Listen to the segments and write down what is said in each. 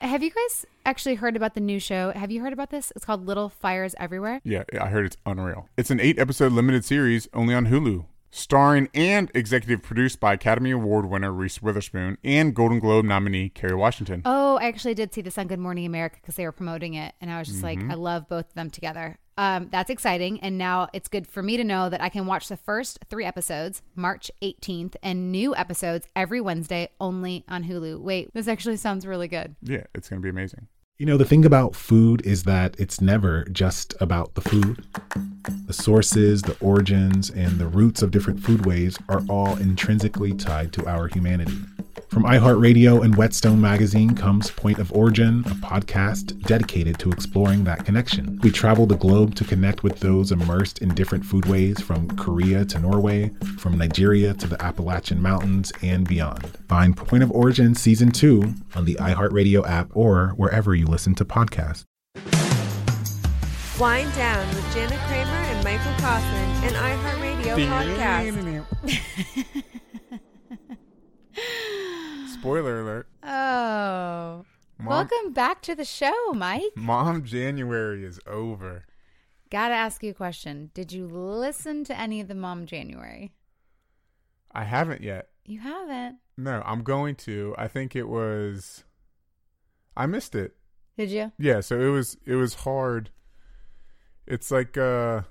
Have you guys actually heard about the new show? Have you heard about this? It's called Little Fires Everywhere. Yeah, I heard it's unreal. It's an eight episode limited series only on Hulu, starring and executive produced by Academy Award winner Reese Witherspoon and Golden Globe nominee Kerry Washington. Oh, I actually did see this on Good Morning America because they were promoting it, and I was just like, I love both of them together. Um, that's exciting, and now it's good for me to know that I can watch the first three episodes March 18th and new episodes every Wednesday only on Hulu. Wait, this actually sounds really good. Yeah, it's going to be amazing. You know, the thing about food is that it's never just about the food. The sources, the origins, and the roots of different foodways are all intrinsically tied to our humanity. From iHeartRadio and Whetstone Magazine comes Point of Origin, a podcast dedicated to exploring that connection. We travel the globe to connect with those immersed in different foodways from Korea to Norway, from Nigeria to the Appalachian Mountains, and beyond. Find Point of Origin Season 2 on the iHeartRadio app or wherever you listen to podcasts. Whine Down with Jana Kramer and Michael Caussin, an iHeartRadio podcast. Spoiler alert. Oh. Mom, Welcome back to the show, Mike. Mom January is over. Gotta ask you a question. Did you listen to any of the Mom January? I haven't yet. You haven't. No, I'm going to. I think it was I missed it. Did you? Yeah, so it was it was hard. It's like uh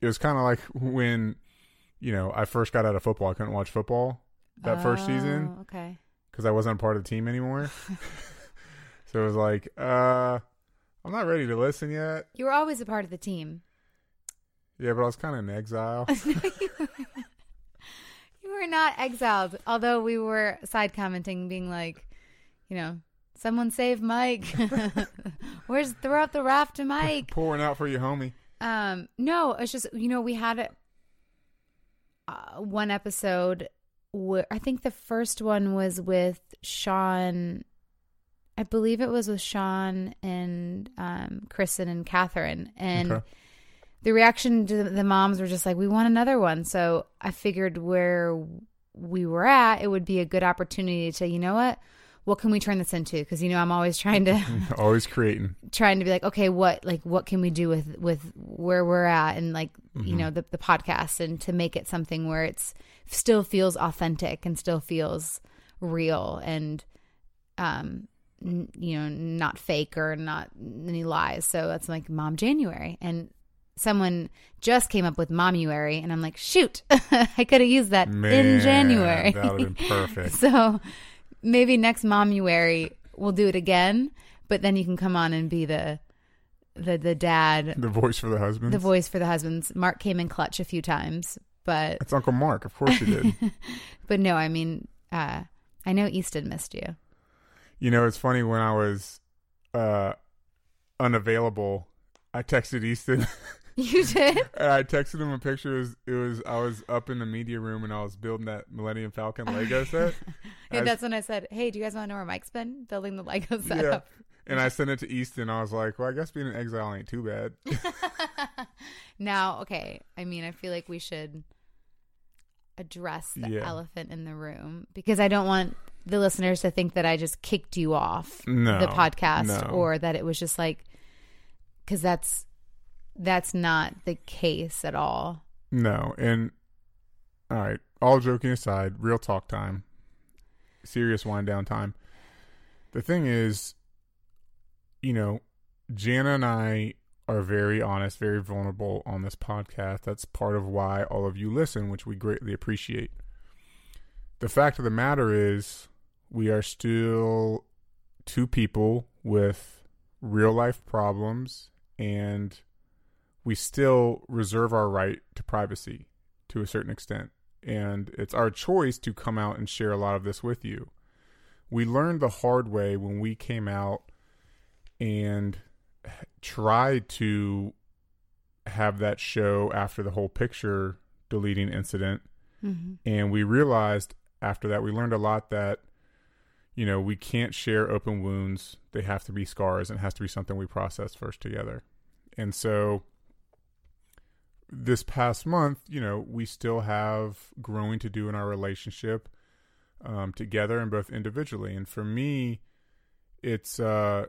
it was kind of like when you know, I first got out of football. I couldn't watch football that first season Oh, Okay. cuz I wasn't a part of the team anymore. so it was like uh I'm not ready to listen yet. You were always a part of the team. Yeah, but I was kind of in exile. You were not exiled, although we were side commenting, being like, you know, someone save Mike. Where's throw out the raft to Mike? Pouring out for you, homie. Um, no, it's just you know we had uh, one episode. Where, I think the first one was with Sean. I believe it was with Sean and um, Kristen and Catherine, and Okay. the reaction to the moms were just like, "We want another one." So I figured where we were at, it would be a good opportunity to, you know what, what can we turn this into? Because you know I'm always trying to Always creating. trying to be like, okay, what like what can we do with with where we're at and like you know the the podcast and to make it something where it's still feels authentic and still feels real and um n- you know not fake or not any lies. So that's like Mom January and someone just came up with Momuary and I'm like, shoot, I could have used that in January. That would have been perfect. So maybe next Momuary we'll do it again, but then you can come on and be the the the dad, the voice for the husband. the voice for the husbands. Mark came in clutch a few times, but It's Uncle Mark. Of course he did. but no, I mean, uh I know Easton missed you. You know, it's funny when I was uh unavailable, I texted Easton You did? and I texted him a picture. It was, it was I was up in the media room and I was building that Millennium Falcon Lego set. And I- that's when I said, "Hey, do you guys want to know where Mike's been building the Lego set?" yeah. setup?" And I sent it to Easton. I was like, "Well, I guess being in exile ain't too bad." now, okay. I mean, I feel like we should address the Yeah. elephant in the room because I don't want the listeners to think that I just kicked you off No, the podcast no. or that it was just like because that's that's not the case at all. No, and all right. All joking aside, real talk time, serious wind down time. The thing is, you know, Jana and I are very honest, very vulnerable on this podcast. That's part of why all of you listen, which we greatly appreciate. The fact of the matter is, we are still two people with real life problems and we still reserve our right to privacy to a certain extent. And it's our choice to come out and share a lot of this with you. We learned the hard way when we came out and tried to have that show after the whole picture deleting incident. Mm-hmm. And we realized after that, we learned a lot that, you know, we can't share open wounds. They have to be scars and it has to be something we process first together. And so this past month, you know, we still have growing to do in our relationship um, together and both individually. And for me, it's uh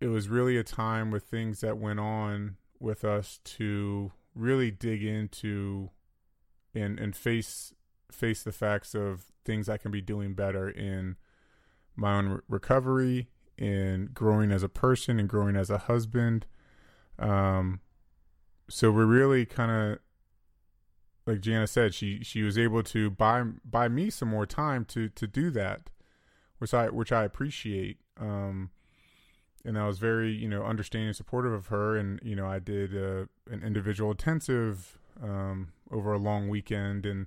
it was really a time with things that went on with us to really dig into and and face face the facts of things I can be doing better in my own re- recovery in growing as a person and growing as a husband um so we're really kind of like Jana said she she was able to buy buy me some more time to to do that which I which I appreciate um and I was very you know understanding and supportive of her and you know I did uh, an individual intensive um over a long weekend and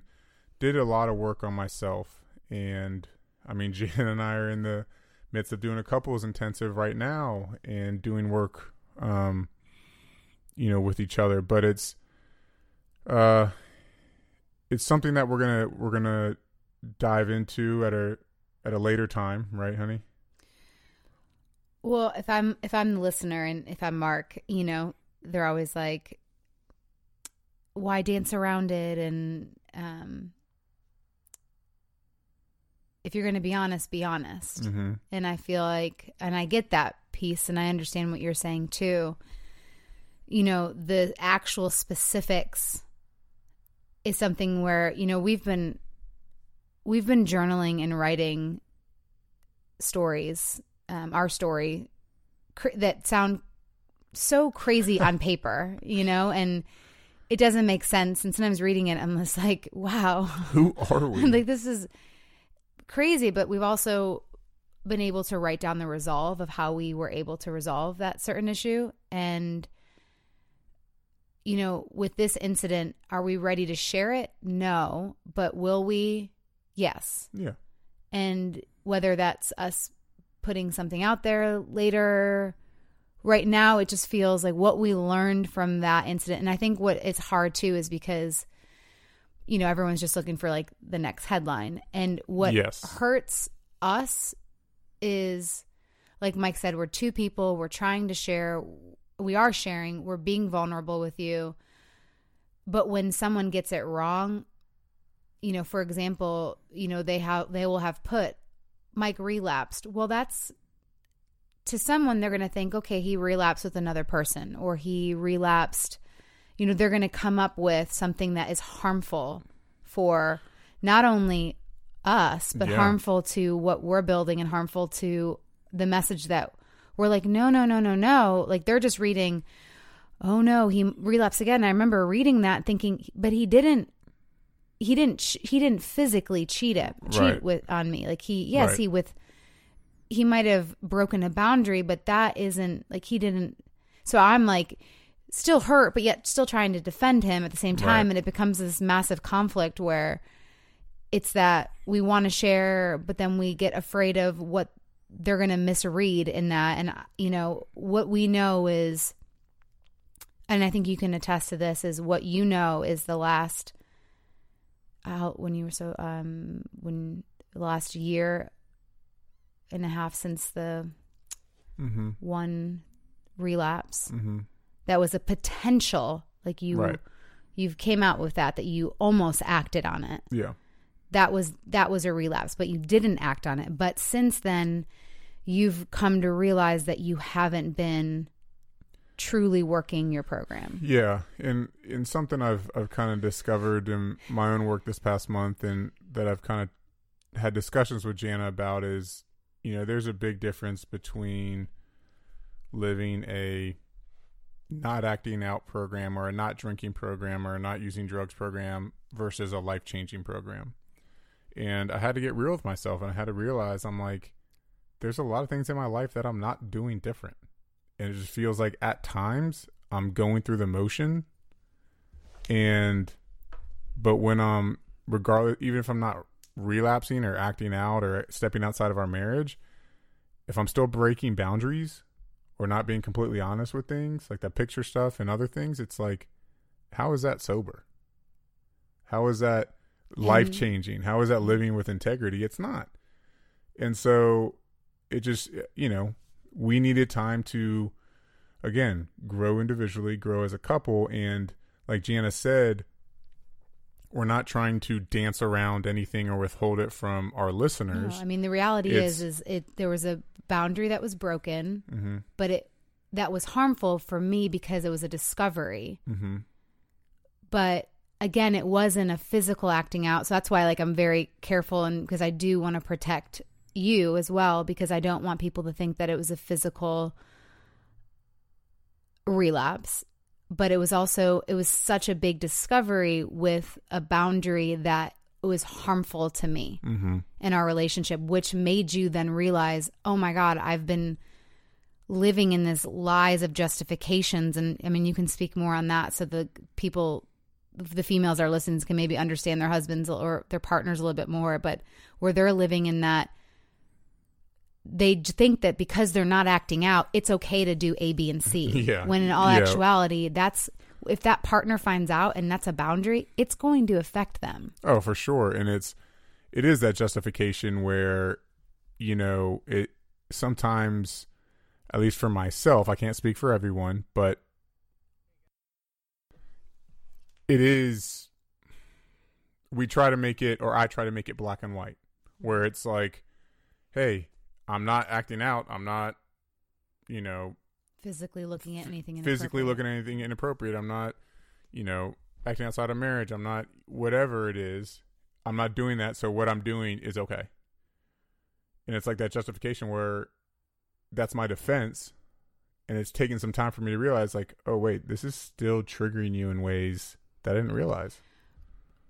did a lot of work on myself and I mean Jana and I are in the midst of doing a couples intensive right now and doing work um you know with each other but it's uh it's something that we're gonna we're gonna dive into at a at a later time right honey Well, if I'm if I'm the listener and if I'm Mark, you know, they're always like, "Why dance around it?" And um, if you're going to be honest, be honest. mm-hmm. And I feel like, and I get that piece, and I understand what you're saying too. You know, the actual specifics is something where you know we've been we've been journaling and writing stories, um, our story cr- that sound so crazy on paper, you know, and it doesn't make sense. And sometimes reading it, I'm just like, wow, who are we? Like this is crazy. But we've also been able to write down the resolve of how we were able to resolve that certain issue. And you know with this incident are we ready to share it? No. But will we? Yes. Yeah. And whether that's us putting something out there later right now it just feels like what we learned from that incident. And i think what it's hard too is because you know everyone's just looking for like the next headline. And what Yes. hurts us is like mike said we're two people we're trying to share we are sharing we're being vulnerable with you but when someone gets it wrong you know for example you know they have they will have put mike relapsed well that's to someone they're going to think okay he relapsed with another person or he relapsed you know they're going to come up with something that is harmful for not only us but Yeah. harmful to what we're building and harmful to the message that we're like no no no no no like they're just reading oh no he relapsed again i remember reading that thinking but he didn't he didn't he didn't physically cheat it cheat Right. with on me like he yes Right. he with he might have broken a boundary but that isn't like he didn't so i'm like still hurt but yet still trying to defend him at the same time Right. and it becomes this massive conflict where it's that we want to share but then we get afraid of what they're going to misread in that and you know what we know is and i think you can attest to this is what you know is the last out when you were so um when the last year and a half since the mm-hmm. one relapse Mm-hmm. that was a potential like you Right. you've came out with that that you almost acted on it yeah that was that was a relapse but you didn't act on it but since then you've come to realize that you haven't been truly working your program Yeah, and and something I've I've kind of discovered in my own work this past month, and that I've kind of had discussions with Jana about is, you know, there's a big difference between living a not acting out program or a not drinking program or a not using drugs program versus a life changing program. And I had to get real with myself, and I had to realize I'm like, there's a lot of things in my life that I'm not doing different. And it just feels like at times I'm going through the motion. And but when um regardless even if I'm not relapsing or acting out or stepping outside of our marriage if I'm still breaking boundaries or not being completely honest with things like that picture stuff and other things it's like how is that sober? How is that life changing how is that living with integrity it's not and so it just you know we needed time to again grow individually grow as a couple and like jana said we're not trying to dance around anything or withhold it from our listeners. No, I mean the reality It's- is is it there was a boundary that was broken, mm-hmm. but it that was harmful for me because it was a discovery. Mm-hmm. But again, it wasn't a physical acting out. So that's why like I'm very careful and because I do want to protect you as well because I don't want people to think that it was a physical relapse. But it was also it was such a big discovery with a boundary that was harmful to me Mm-hmm. in our relationship, which made you then realize, oh my God, I've been living in this lies of justifications. And I mean, you can speak more on that so the people, the females are listening can maybe understand their husbands or their partners a little bit more, but where they're living in that they think that because they're not acting out, it's okay to do A, B, and C. Yeah. When in all Yeah. actuality, that's if that partner finds out and that's a boundary, it's going to affect them. Oh, for sure. And it's it is that justification where, you know, it sometimes at least for myself, I can't speak for everyone, but it is we try to make it or I try to make it black and white where it's like, hey, I'm not acting out. I'm not, you know, Physically looking at anything. physically looking at anything inappropriate. I'm not, you know, acting outside of marriage. I'm not whatever it is. I'm not doing that. So what I'm doing is okay. And it's like that justification where that's my defense. And it's taking some time for me to realize, like, oh, wait, this is still triggering you in ways that I didn't realize.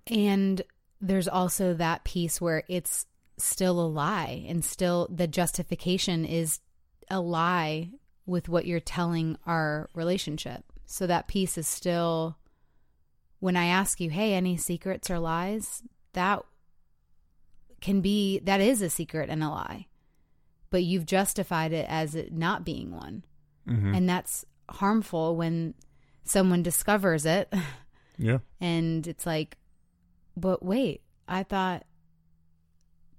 And there's also that piece where it's still a lie and still the justification is a lie with what you're telling our relationship. So that piece is still when I ask you, "Hey, any secrets or lies?" that can be that is a secret and a lie. But you've justified it as it not being one. Mm-hmm. And that's harmful when someone discovers it yeah. and it's like but wait i thought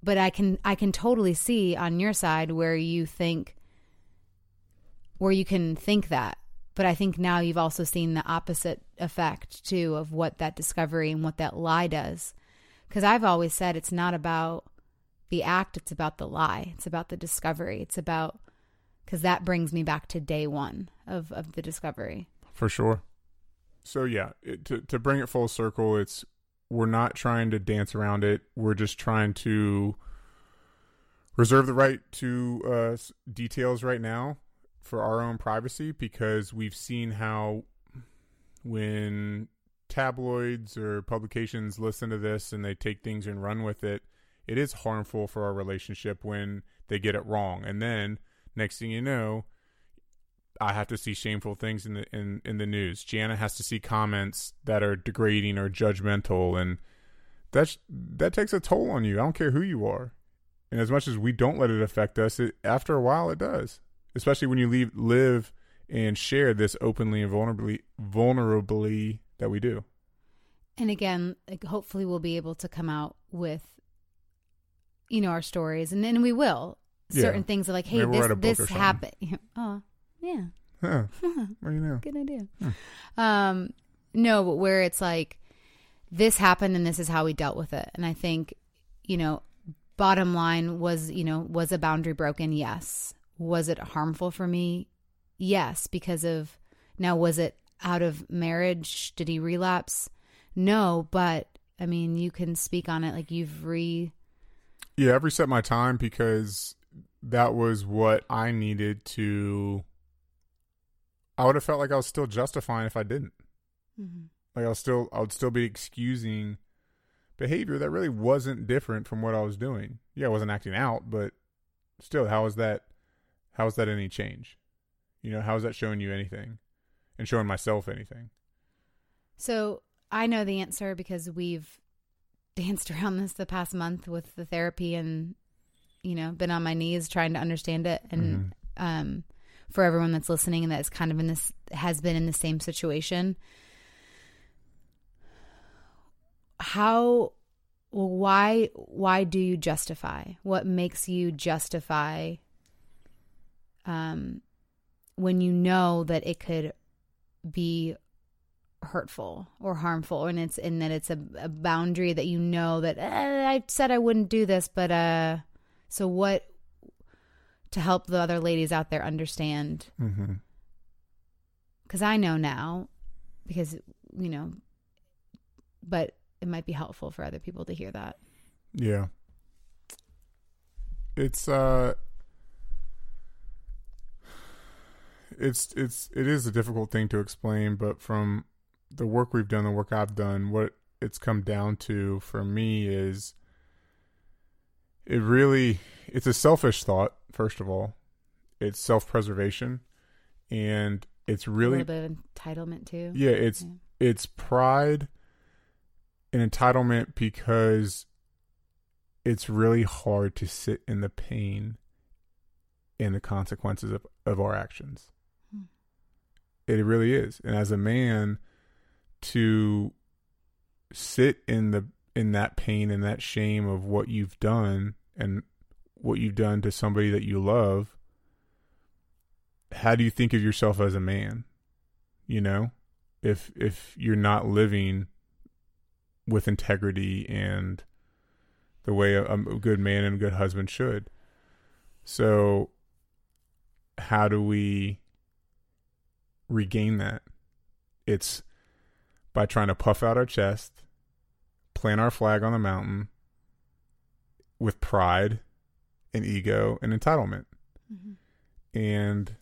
but i can i can totally see on your side where you think where you can think that. But i think now you've also seen the opposite effect too of what that discovery and what that lie does. Because i've always said it's not about the act it's about the lie. It's about the discovery. It's about because that brings me back to day one of of the discovery. For sure. So yeah, it, to to bring it full circle, it's we're not trying to dance around it. We're just trying to reserve the right to uh, details right now for our own privacy because we've seen how when tabloids or publications listen to this and they take things and run with it, it is harmful for our relationship when they get it wrong. And then next thing you know, I have to see shameful things in the in, in the news. Jana has to see comments that are degrading or judgmental, and that's that takes a toll on you. I don't care who you are, and as much as we don't let it affect us, it, after a while it does. Especially when you leave, live and share this openly and vulnerably vulnerably that we do. and again like hopefully we'll be able to come out with you know our stories and then we will Yeah. certain things are like hey Maybe this write a book or this happened oh yeah. Huh. What do you know? good idea. Hmm. um no but where it's like this happened and this is how we dealt with it. And i think you know bottom line was you know was a boundary broken? Yes. Was it harmful for me? Yes because of now was it out of marriage? Did he relapse? No but i mean you can speak on it. Like you've re Yeah, I've reset my time because that was what I needed to. I would have felt like I was still justifying if I didn't. Like I was still, I would still be excusing behavior that really wasn't different from what I was doing. Yeah, I wasn't acting out, but still, how is that? How is that any change? You know, how is that showing you anything, and showing myself anything? So I know the answer because we've danced around this the past month with the therapy and, you know, been on my knees trying to understand it. And um, for everyone that's listening and that's kind of in this, has been in the same situation, how, well, why, why do you justify? What makes you justify um, when you know that it could be hurtful or harmful and it's and that it's a, a boundary that you know that eh, I said I wouldn't do this but uh so what to help the other ladies out there understand Mm-hmm. because I know now because you know but it might be helpful for other people to hear that Yeah. It's uh it's it's it is a difficult thing to explain, but from the work we've done, the work I've done, what it's come down to for me is it really it's a selfish thought, first of all. It's self-preservation and it's a really little bit of entitlement too yeah, it's Yeah. it's pride and entitlement because it's really hard to sit in the pain and the consequences of, of our actions. Hmm. It really is. And as a man to sit in the in that pain and that shame of what you've done and what you've done to somebody that you love, how do you think of yourself as a man? You know? if if you're not living with integrity and the way a, a good man and a good husband should. So how do we regain that? It's by trying to puff out our chest, plant our flag on the mountain with pride and ego and entitlement. Mm-hmm. And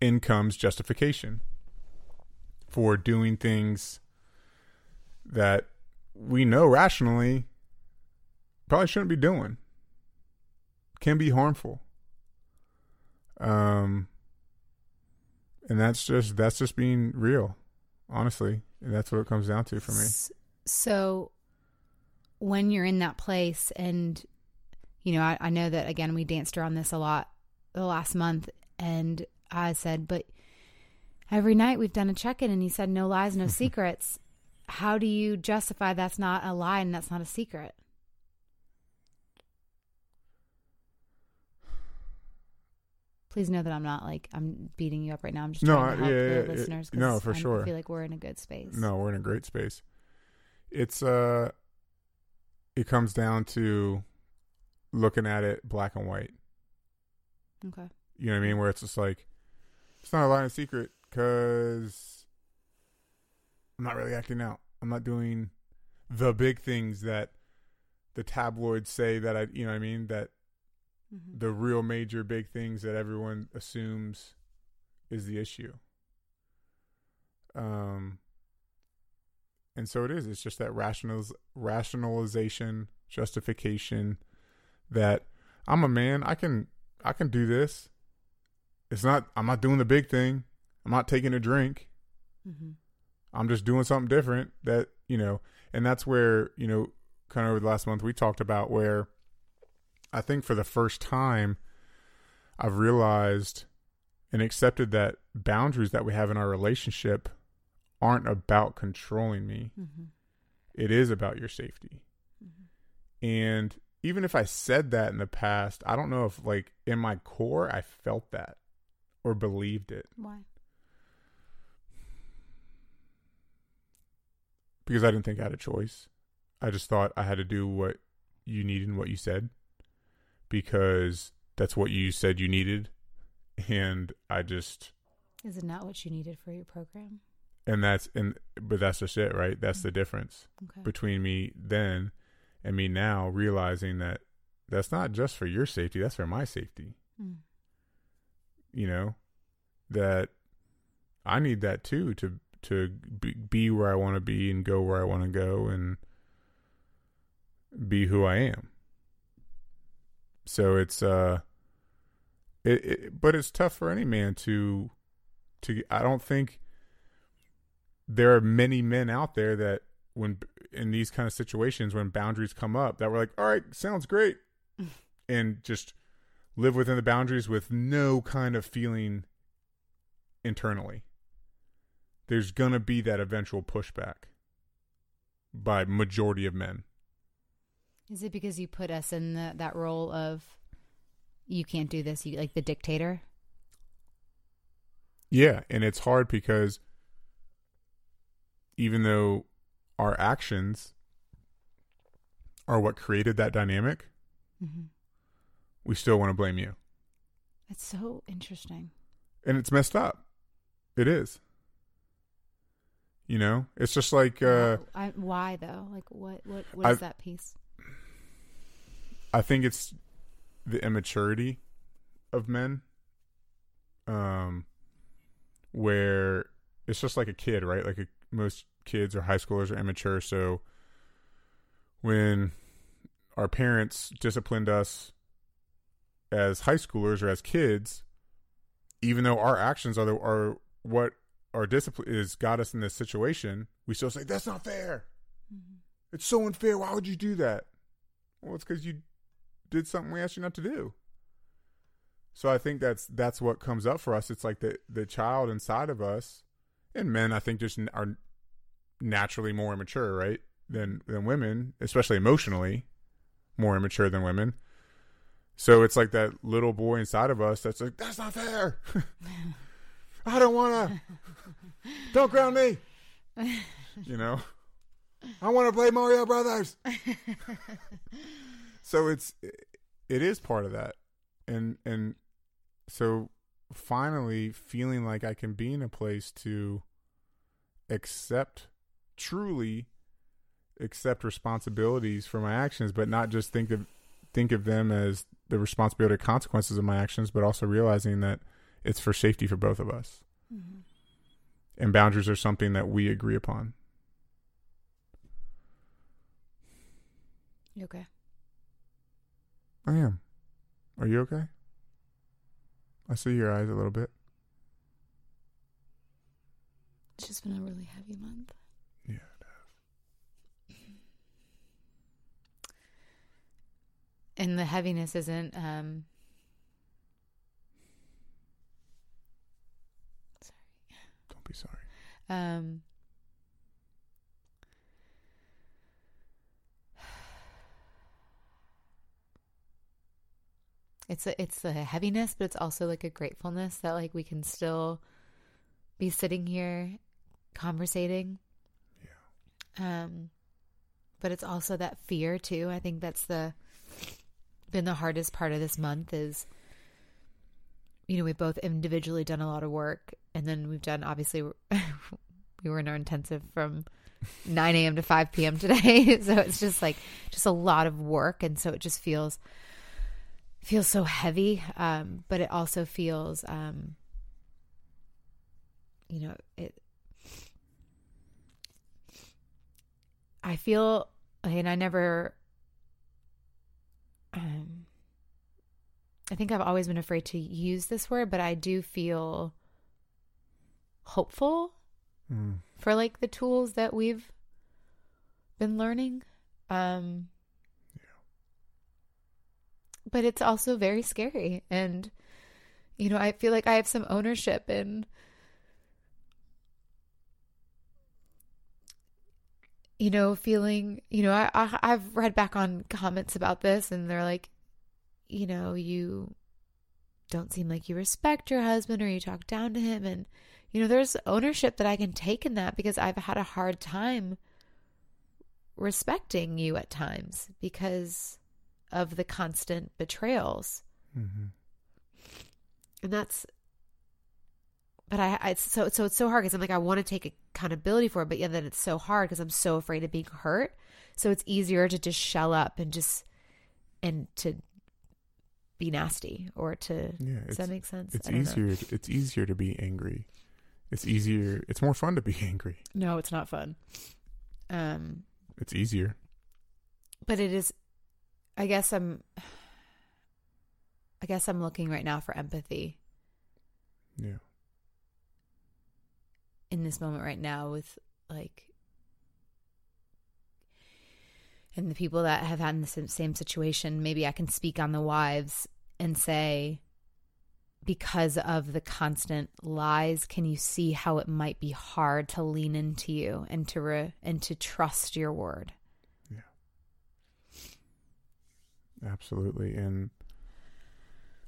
in comes justification for doing things that we know rationally probably shouldn't be doing can be harmful um and that's just that's just being real honestly and that's what it comes down to for me So when you're in that place and you know, I, I know that again we danced around this a lot the last month and I said, but every night we've done a check in and you said no lies, no secrets. How do you justify that's not a lie and that's not a secret? Please know that I'm not like I'm beating you up right now. I'm just No, trying to help yeah, the yeah, yeah. No, for I sure. feel like we're in a good space. No, we're in a great space. It's uh it comes down to looking at it black and white. Okay. You know what I mean? Where it's just like it's not a lying secret because I'm not really acting out. I'm not doing the big things that the tabloids say that I, you know what I mean? That Mhm. the real major big things that everyone assumes is the issue. Um, and so it is. It's just that rationaliz- rationalization, justification that I'm a man. I can I can do this. It's not. I'm not doing the big thing. I'm not taking a drink. Mhm. I'm just doing something different that, you know, and that's where, you know, kind of over the last month we talked about where I think for the first time I've realized and accepted that boundaries that we have in our relationship aren't about controlling me. Mhm. It is about your safety. And even if I said that in the past, I don't know if like in my core I felt that or believed it. Why? because I didn't think I had a choice. I just thought I had to do what you needed and what you said because that's what you said you needed. And I just, Is it not what you needed for your program? and that's, and, but that's just it, right? That's mm. the difference Okay. between me then and me now realizing that that's not just for your safety, that's for my safety. Mm. You know, that I need that too to, to be, be where I want to be and go where I want to go and be who I am. So it's uh it, it but it's tough for any man to to I don't think there are many men out there that when in these kind of situations when boundaries come up that were like, "All right, sounds great." and just live within the boundaries with no kind of feeling internally there's going to be that eventual pushback by majority of men. Is it because you put us in the, that role of you can't do this, you like the dictator? Yeah, and it's hard because even though our actions are what created that dynamic, hmm we still want to blame you. It's so interesting. And it's messed up. It is. You know, it's just like uh Why- I, why though? Like what? What? What I- is that piece? I think it's the immaturity of men. Um, where it's just like a kid, right? Like a, most kids or high schoolers are immature. So when our parents disciplined us as high schoolers or as kids, even though our actions are the, are what our discipline is got us in this situation, we still say that's not fair. Mm-hmm. It's so unfair. Why would you do that? Well, it's because you did something we asked you not to do. So I think that's that's what comes up for us. It's like the the child inside of us, and men I think just are naturally more immature, right, than than women, especially emotionally, more immature than women. So it's like that little boy inside of us that's like, that's not fair. I don't wanna. Don't ground me. You know. I want to play Mario Brothers. so it's it is part of that and and so finally feeling like i can be in a place to accept truly accept responsibilities for my actions but not just think of think of them as the responsibility consequences of my actions but also realizing that it's for safety for both of us. Mm-hmm. And boundaries are something that we agree upon. You okay? i am. Are you okay? I see your eyes a little bit. It's just been a really heavy month. Yeah, And the heaviness isn't um sorry. don't be sorry um it's a, it's a heaviness but it's also like a gratefulness that like we can still be sitting here conversating um but it's also that fear too. I think that's the been the hardest part of this month is you know we've both individually done a lot of work and then we've done obviously we were in our intensive from 9 a.m to 5 p.m today. So it's just like just a lot of work and so it just feels feels so heavy. Um but it also feels um you know it i feel and i never um I think I've always been afraid to use this word, but I do feel hopeful Mm. for like the tools that we've been learning. Um But it's also very scary and you know, I feel like I have some ownership in you know, feeling, you know, I, I I've read back on comments about this and they're like, you know, you don't seem like you respect your husband or you talk down to him. And, you know, there's ownership that I can take in that because I've had a hard time respecting you at times because of the constant betrayals. hmm And that's, but I, I so, so it's so hard because I'm like, I want to take accountability for it, but yeah, then it's so hard because I'm so afraid of being hurt. So it's easier to just shell up and just, and to be nasty or to Yeah, does that make sense it's I don't know. easier. It's easier to be angry. It's easier. It's more fun to be angry. no it's not fun um It's easier. but it is i guess i'm i guess i'm looking right now for empathy Yeah. In this moment right now with like and the people that have had the same, same situation maybe i can speak on the wives and say because of the constant lies can you see how it might be hard to lean into you and to re- and to trust your word? Yeah, Absolutely. And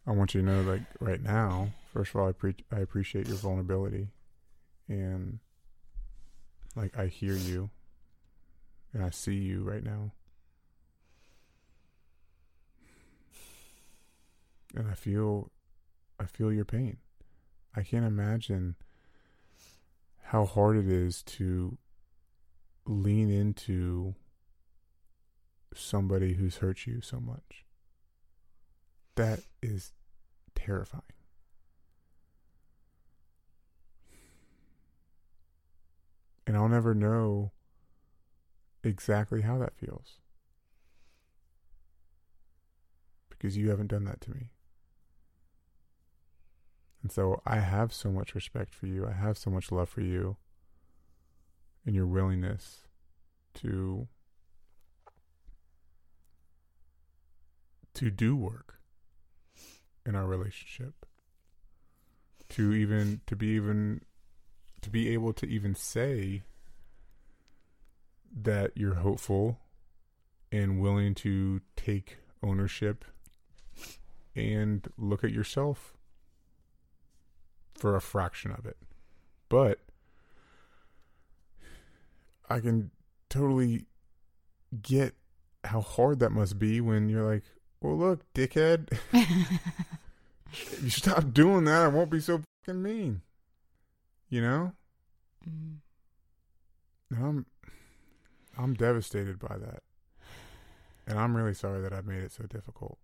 I want you to know, like right now, first of all, I pre- I appreciate your vulnerability, and Like I hear you and I see you right now. And I feel I feel your pain. I can't imagine how hard it is to lean into somebody who's hurt you so much. That is terrifying. And I'll never know exactly how that feels. Because you haven't done that to me. And so I have so much respect for you. I have so much love for you and your willingness to to do work in our relationship. To even to be even to be able to even say that you're hopeful and willing to take ownership and look at yourself for a fraction of it. But I can totally get how hard that must be when you're like, well, look, dickhead, if you stop doing that, I won't be so fucking mean. You know? Mm. I'm I'm devastated by that. And I'm really sorry that I've made it so difficult.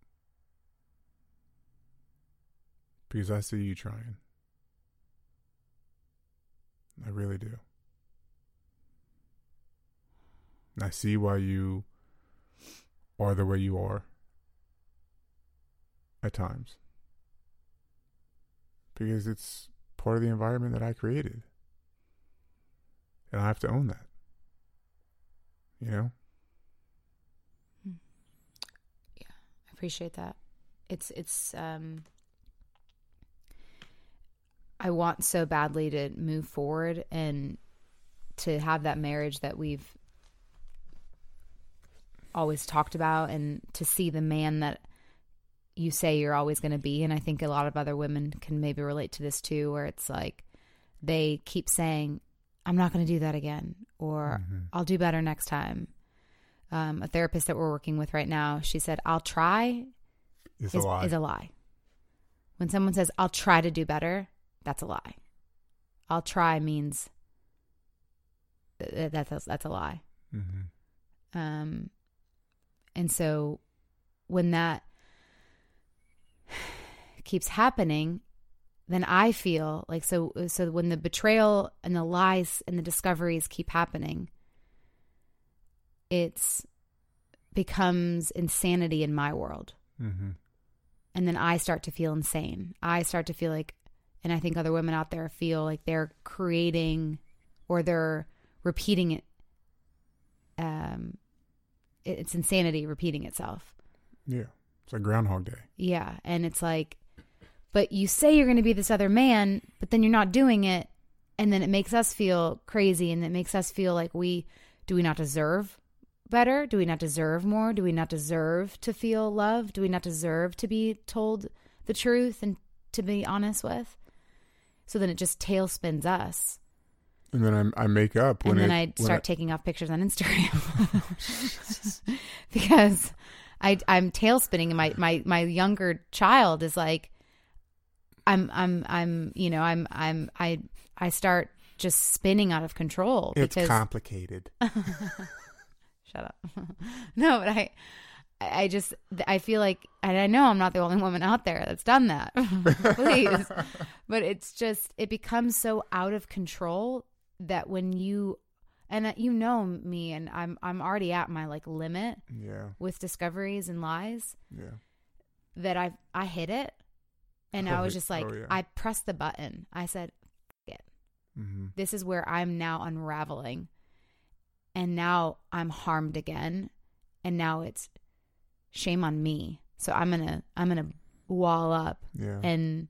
Because I see you trying. I really do. And I see why you are the way you are at times. Because it's part of the environment that I created. And I have to own that. You know? Yeah, I appreciate that. It's it's um I want so badly to move forward and to have that marriage that we've always talked about and to see the man that you say you're always going to be and I think a lot of other women can maybe relate to this too where it's like they keep saying I'm not going to do that again or Mhm. I'll do better next time. Um, a therapist that we're working with right now, she said, I'll try It's is, a lie. is a lie. When someone says, I'll try to do better, that's a lie. I'll try means th- th- that's, that's a lie. mm-hmm. Um, and so when that keeps happening, then I feel like so so when the betrayal and the lies and the discoveries keep happening, it's becomes insanity in my world. Mm-hmm. And then I start to feel insane. I start to feel like and I think other women out there feel like they're creating or they're repeating it um it- it's insanity repeating itself. Yeah. It's like Groundhog Day. Yeah, and it's like, but you say you're going to be this other man, but then you're not doing it, and then it makes us feel crazy, and it makes us feel like we do we not deserve better? Do we not deserve more? Do we not deserve to feel loved? Do we not deserve to be told the truth and to be honest with? So then it just tailspins us, And then I, I make up when and then it, I start taking off pictures on Instagram because I I'm tailspinning and my my my younger child is like I'm I'm I'm you know I'm I'm I I start just spinning out of control it's because complicated. shut up no but I I just I feel like and I know I'm not the only woman out there that's done that please but it's just it becomes so out of control that when you and you know me and I'm I'm already at my like limit yeah. with discoveries and lies Yeah. that I I hit it and I Oh, was just like oh, yeah. I pressed the button. I said Mm-hmm. this is where I'm now unraveling. And now I'm harmed again. And now it's shame on me. So I'm going to I'm going to wall up Yeah. and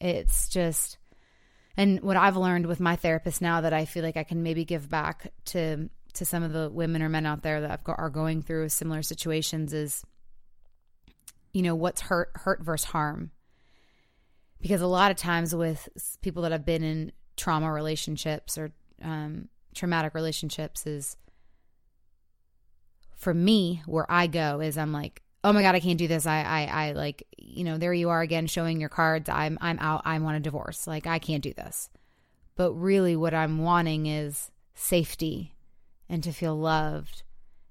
it's just and what I've learned with my therapist now that I feel like I can maybe give back to to some of the women or men out there that are going through similar situations is you know what's hurt hurt versus harm because a lot of times with people that have been in trauma relationships or um, traumatic relationships is for me where I go is I'm like, oh my god, I can't do this. I, I, I like, you know, there you are again showing your cards. I'm, I'm out. I want a divorce. Like I can't do this. But really, what I'm wanting is safety, and to feel loved,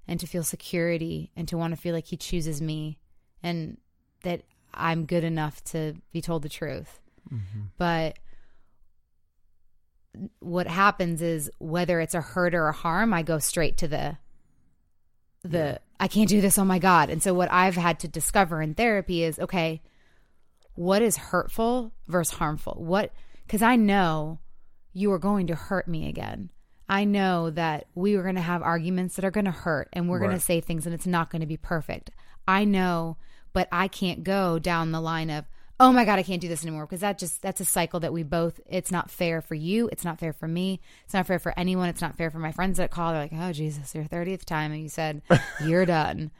and to feel security, and to want to feel like he chooses me, and that I'm good enough to be told the truth. Mm-hmm. But what happens is whether it's a hurt or a harm, I go straight to the the Yeah. I can't do this, oh my god. And so what I've had to discover in therapy is okay, what is hurtful versus harmful? What cuz I know you are going to hurt me again. I know that we are going to have arguments that are going to hurt and we're going to say things and it's not going to be perfect. I know, but I can't go down the line of, "Oh my god, I can't do this anymore" because that just that's a cycle that we both it's not fair for you, it's not fair for me, it's not fair for anyone, it's not fair for my friends that call. They're like, "Oh Jesus, your 30th time and you said you're done."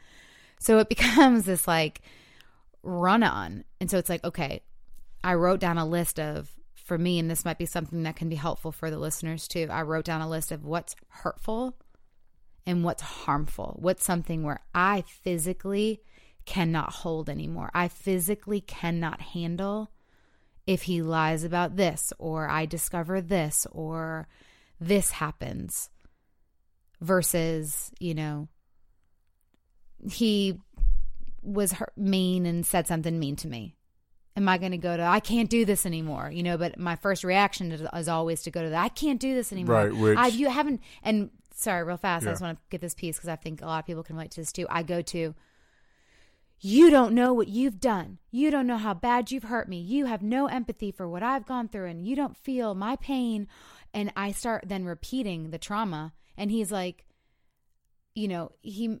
So it becomes this like run on. And so it's like, okay, I wrote down a list of, for me, and this might be something that can be helpful for the listeners too. I wrote down a list of what's hurtful and what's harmful. What's something where I physically cannot hold anymore. I physically cannot handle if he lies about this or I discover this or this happens versus, you know, he was hurt, mean and said something mean to me. Am I going to go to I can't do this anymore? You know, but my first reaction is, is always to go to the I can't do this anymore. Right, which- I you haven't and sorry, real fast. I just want to get this piece because I think a lot of people can relate to this too. I go to you don't know what you've done. You don't know how bad you've hurt me. You have no empathy for what I've gone through and you don't feel my pain. And I start then repeating the trauma. And he's like, you know, he,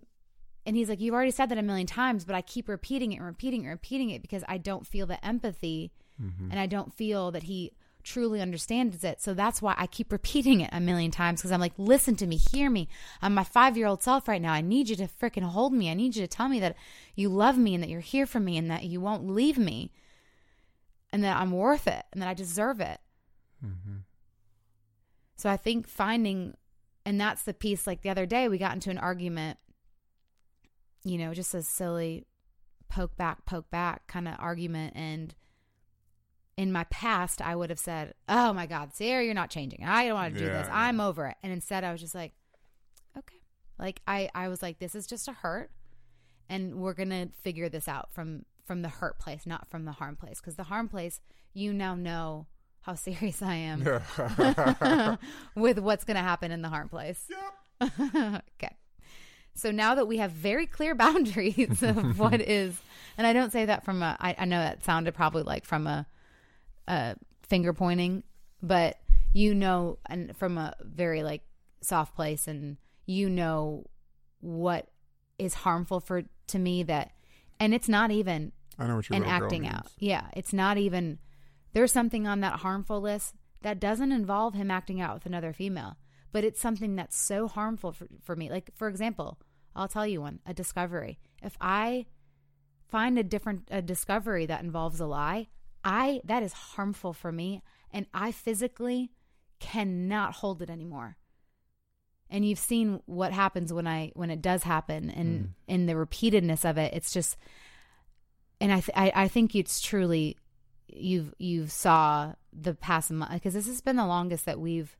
and he's like, you've already said that a million times, but I keep repeating it and repeating it and repeating it because I don't feel the empathy mm-hmm. and I don't feel that he truly understands it. So that's why I keep repeating it a million times because I'm like, listen to me, hear me. I'm my five year old self right now. I need you to freaking hold me. I need you to tell me that you love me and that you're here for me and that you won't leave me and that I'm worth it and that I deserve it. Mm-hmm. So I think finding, and that's the piece like the other day, we got into an argument, you know, just a silly poke back, poke back kind of argument. And in my past, I would have said, Oh my God, Sarah, you're not changing. I don't want to do Yeah, this. I'm over it. And instead, I was just like, Okay. Like, I, I was like, This is just a hurt. And we're going to figure this out from, from the hurt place, not from the harm place. Because the harm place, you now know how serious I am with what's going to happen in the harm place. okay. So now that we have very clear boundaries of what is, and I don't say that from a, I, I know that sounded probably like from a, a finger pointing, but you know, and from a very like soft place, and you know what is harmful for to me that, and it's not even I know what you're and acting out. Yeah, it's not even there's something on that harmful list that doesn't involve him acting out with another female, but it's something that's so harmful for, for me. Like for example, I'll tell you one, a discovery. If I find a different a discovery that involves a lie, I that is harmful for me and I physically cannot hold it anymore. And you've seen what happens when I when it does happen and mm. in the repeatedness of it, it's just and I, th- I I think it's truly you've you've saw the past month because this has been the longest that we've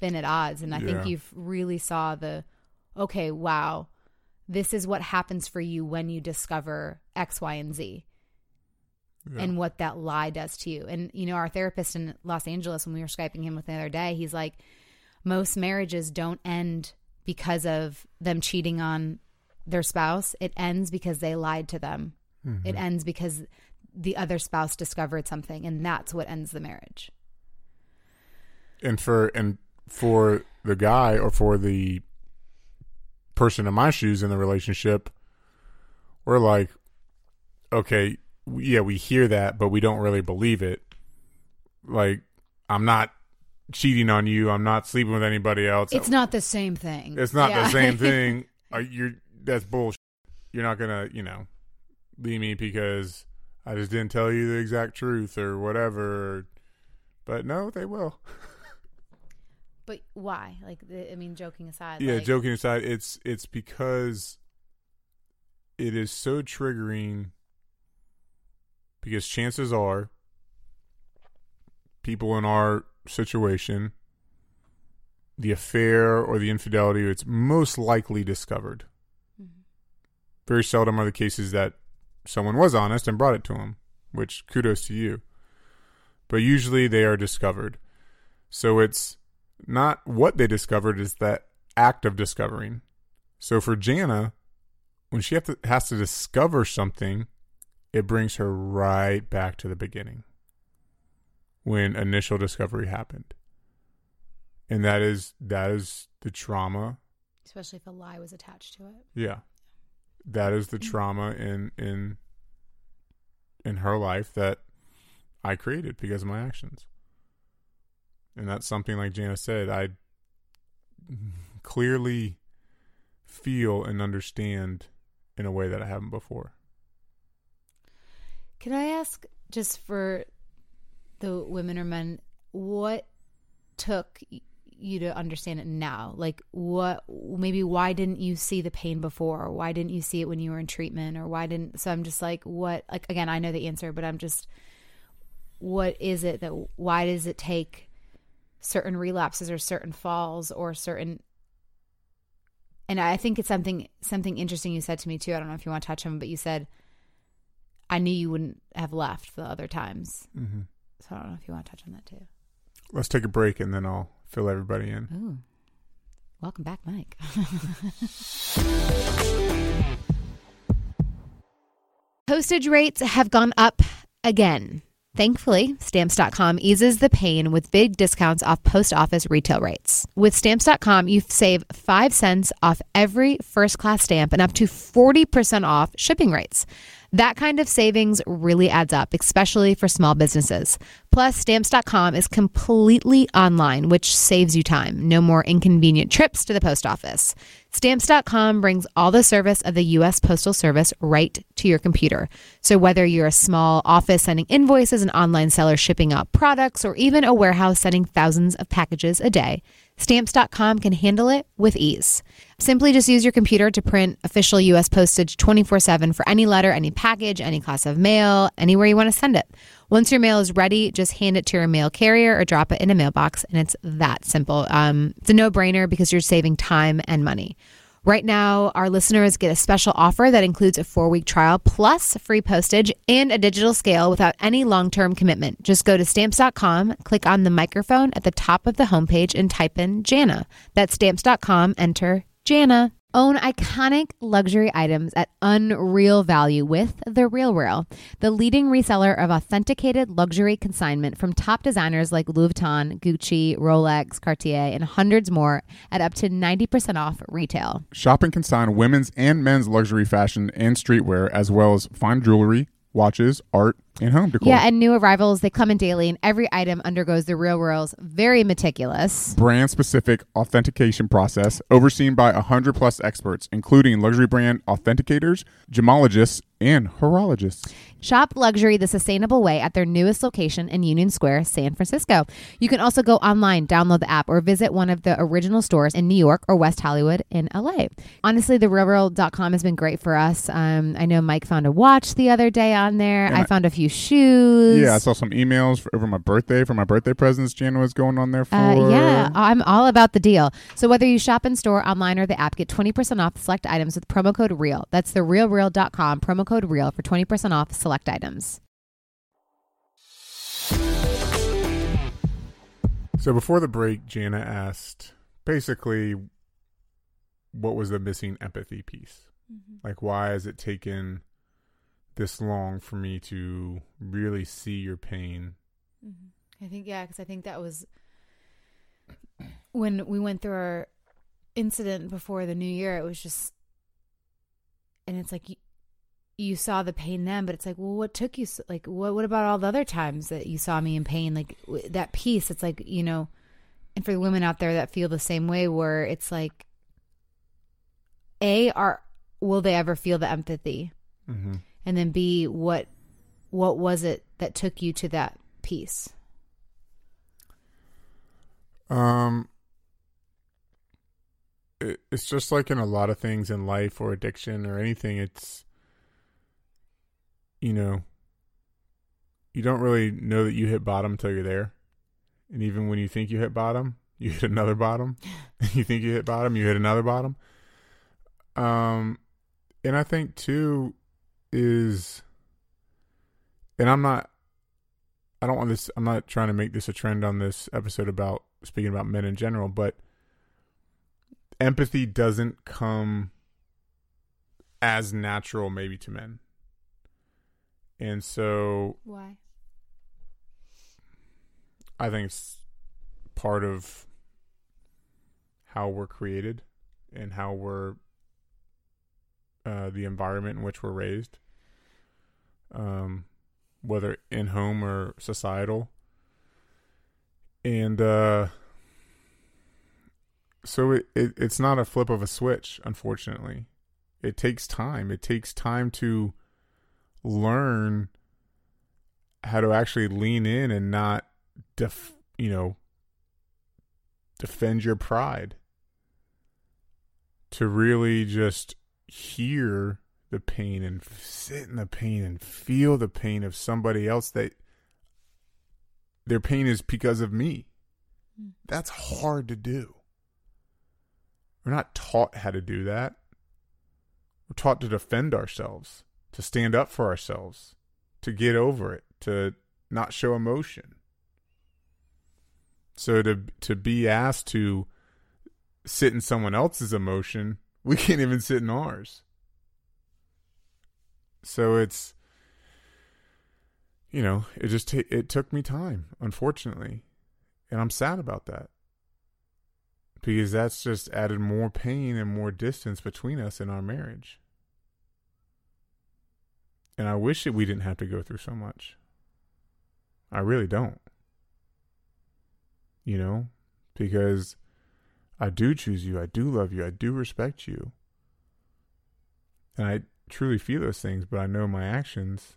been at odds, and I Yeah. think you've really saw the okay, wow, this is what happens for you when you discover X, Y, and Z. And what that lie does to you. And, you know, our therapist in Los Angeles, when we were Skyping him with the other day, he's like, most marriages don't end because of them cheating on their spouse. It ends because they lied to them. Mm-hmm. It ends because the other spouse discovered something, and that's what ends the marriage. and for and for the guy or for the person in my shoes in the relationship we're like okay yeah we hear that but we don't really believe it like i'm not cheating on you i'm not sleeping with anybody else It's not the same thing. it's not Yeah. the same thing uh, you're that's bullshit you're not gonna you know leave me because i just didn't tell you the exact truth or whatever but no they will But why? Like, I mean, joking aside. yeah, like, joking aside, it's it's because it is so triggering because chances are people in our situation the affair or the infidelity it's most likely discovered. Mm-hmm. very seldom are the cases that someone was honest and brought it to him which kudos to you. But usually they are discovered. So it's not what they discovered is that act of discovering. So for jana when she to, has to discover something it brings her right back to the beginning when initial discovery happened. And that is that is the trauma. Especially if a lie was attached to it. yeah. That is the trauma in in in her life that i created because of my actions. And that's something like jana said i clearly feel and understand in a way that i haven't before Can I ask, just for the women or men, what took you to understand it now? Like, what, maybe why didn't you see the pain before? Why didn't you see it when you were in treatment? Or why didn't, so I'm just like, what, like, again, I know the answer, but I'm just, what is it that, why does it take certain relapses or certain falls or certain, and I think it's something, something interesting you said to me too. I don't know if you want to touch on, but you said, I knew you wouldn't have left the other times. mm-hmm. So I don't know if you want to touch on that too. let's take a break and then i'll fill everybody in Ooh. Welcome back, Mike. Postage rates have gone up again. Thankfully, stamps.com eases the pain with big discounts off post office retail rates. With stamps.com, you save 5 cents off every first class stamp and up to 40% off shipping rates. That kind of savings really adds up, especially for small businesses. Plus, stamps.com is completely online, which saves you time. No more inconvenient trips to the post office. Stamps.com brings all the service of the U.S. Postal Service right to your computer. So, whether you're a small office sending invoices, an online seller shipping out products, or even a warehouse sending thousands of packages a day, Stamps.com can handle it with ease. Simply just use your computer to print official U.S. postage 24 7 for any letter, any package, any class of mail, anywhere you want to send it. Once your mail is ready, just hand it to your mail carrier or drop it in a mailbox, and it's that simple. Um, it's a no brainer because you're saving time and money. Right now, our listeners get a special offer that includes a four week trial plus free postage and a digital scale without any long term commitment. Just go to stamps.com, click on the microphone at the top of the homepage, and type in Jana. That's stamps.com, enter Jana. Own iconic luxury items at unreal value with The Real Real, the leading reseller of authenticated luxury consignment from top designers like Louis Vuitton, Gucci, Rolex, Cartier, and hundreds more at up to 90% off retail. Shop and consign women's and men's luxury fashion and streetwear, as well as fine jewelry, watches, art, and home decor. Yeah, and new arrivals, they come in daily, and every item undergoes the Real Real's very meticulous. brand specific authentication process overseen by 100 plus experts, including luxury brand authenticators, gemologists, and horologists. Shop luxury the sustainable way at their newest location in Union Square, San Francisco. You can also go online, download the app, or visit one of the original stores in New York or West Hollywood in LA. Honestly, the realreal.com has been great for us. Um, I know Mike found a watch the other day on there. And I found a few shoes. Yeah, I saw some emails for, over my birthday for my birthday presents. Jana was going on there for. Uh, yeah, I'm all about the deal. So whether you shop in store, online, or the app, get 20% off select items with promo code REAL. That's the realreal.com, promo code REAL for 20% off select items. So before the break, Jana asked basically what was the missing empathy piece? Mm-hmm. Like, why has it taken this long for me to really see your pain? Mm-hmm. I think, yeah, because I think that was when we went through our incident before the new year. It was just, and it's like you, saw the pain then, but it's like, well, what took you? So, like, what what about all the other times that you saw me in pain? Like w- that piece. It's like you know, and for the women out there that feel the same way, where it's like, a are will they ever feel the empathy? Mm-hmm. and then b what what was it that took you to that piece Um, it, it's just like in a lot of things in life or addiction or anything. It's you know, you don't really know that you hit bottom until you're there, and even when you think you hit bottom, you hit another bottom. you think you hit bottom, you hit another bottom. Um, and I think too is, and I'm not. I don't want this. I'm not trying to make this a trend on this episode about speaking about men in general, but empathy doesn't come as natural maybe to men. And so Why? I think it's part of how we're created and how we're uh, the environment in which we're raised, um, whether in home or societal, and uh, so it, it it's not a flip of a switch. Unfortunately, it takes time. It takes time to learn how to actually lean in and not def you know defend your pride. To really just hear the pain and sit in the pain and feel the pain of somebody else that their pain is because of me. Hmm. That's hard to do. We're not taught how to do that. We're taught to defend ourselves to stand up for ourselves to get over it to not show emotion so to to be asked to sit in someone else's emotion, we can't even sit in ours. So it's you know, it just t- it took me time, unfortunately. And I'm sad about that. Because that's just added more pain and more distance between us in our marriage. And I wish that we didn't have to go through so much. I really don't you know, because I do choose you, I do love you, I do respect you. And I truly feel those things, but I know my actions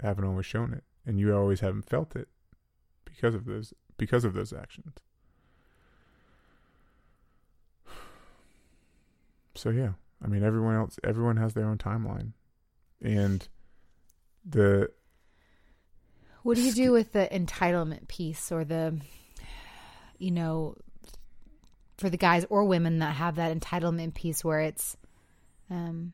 haven't always shown it, and you always haven't felt it because of those because of those actions. So yeah, I mean everyone else everyone has their own timeline. And the What do you do with the entitlement piece or the you know, for the guys or women that have that entitlement piece where it's, um,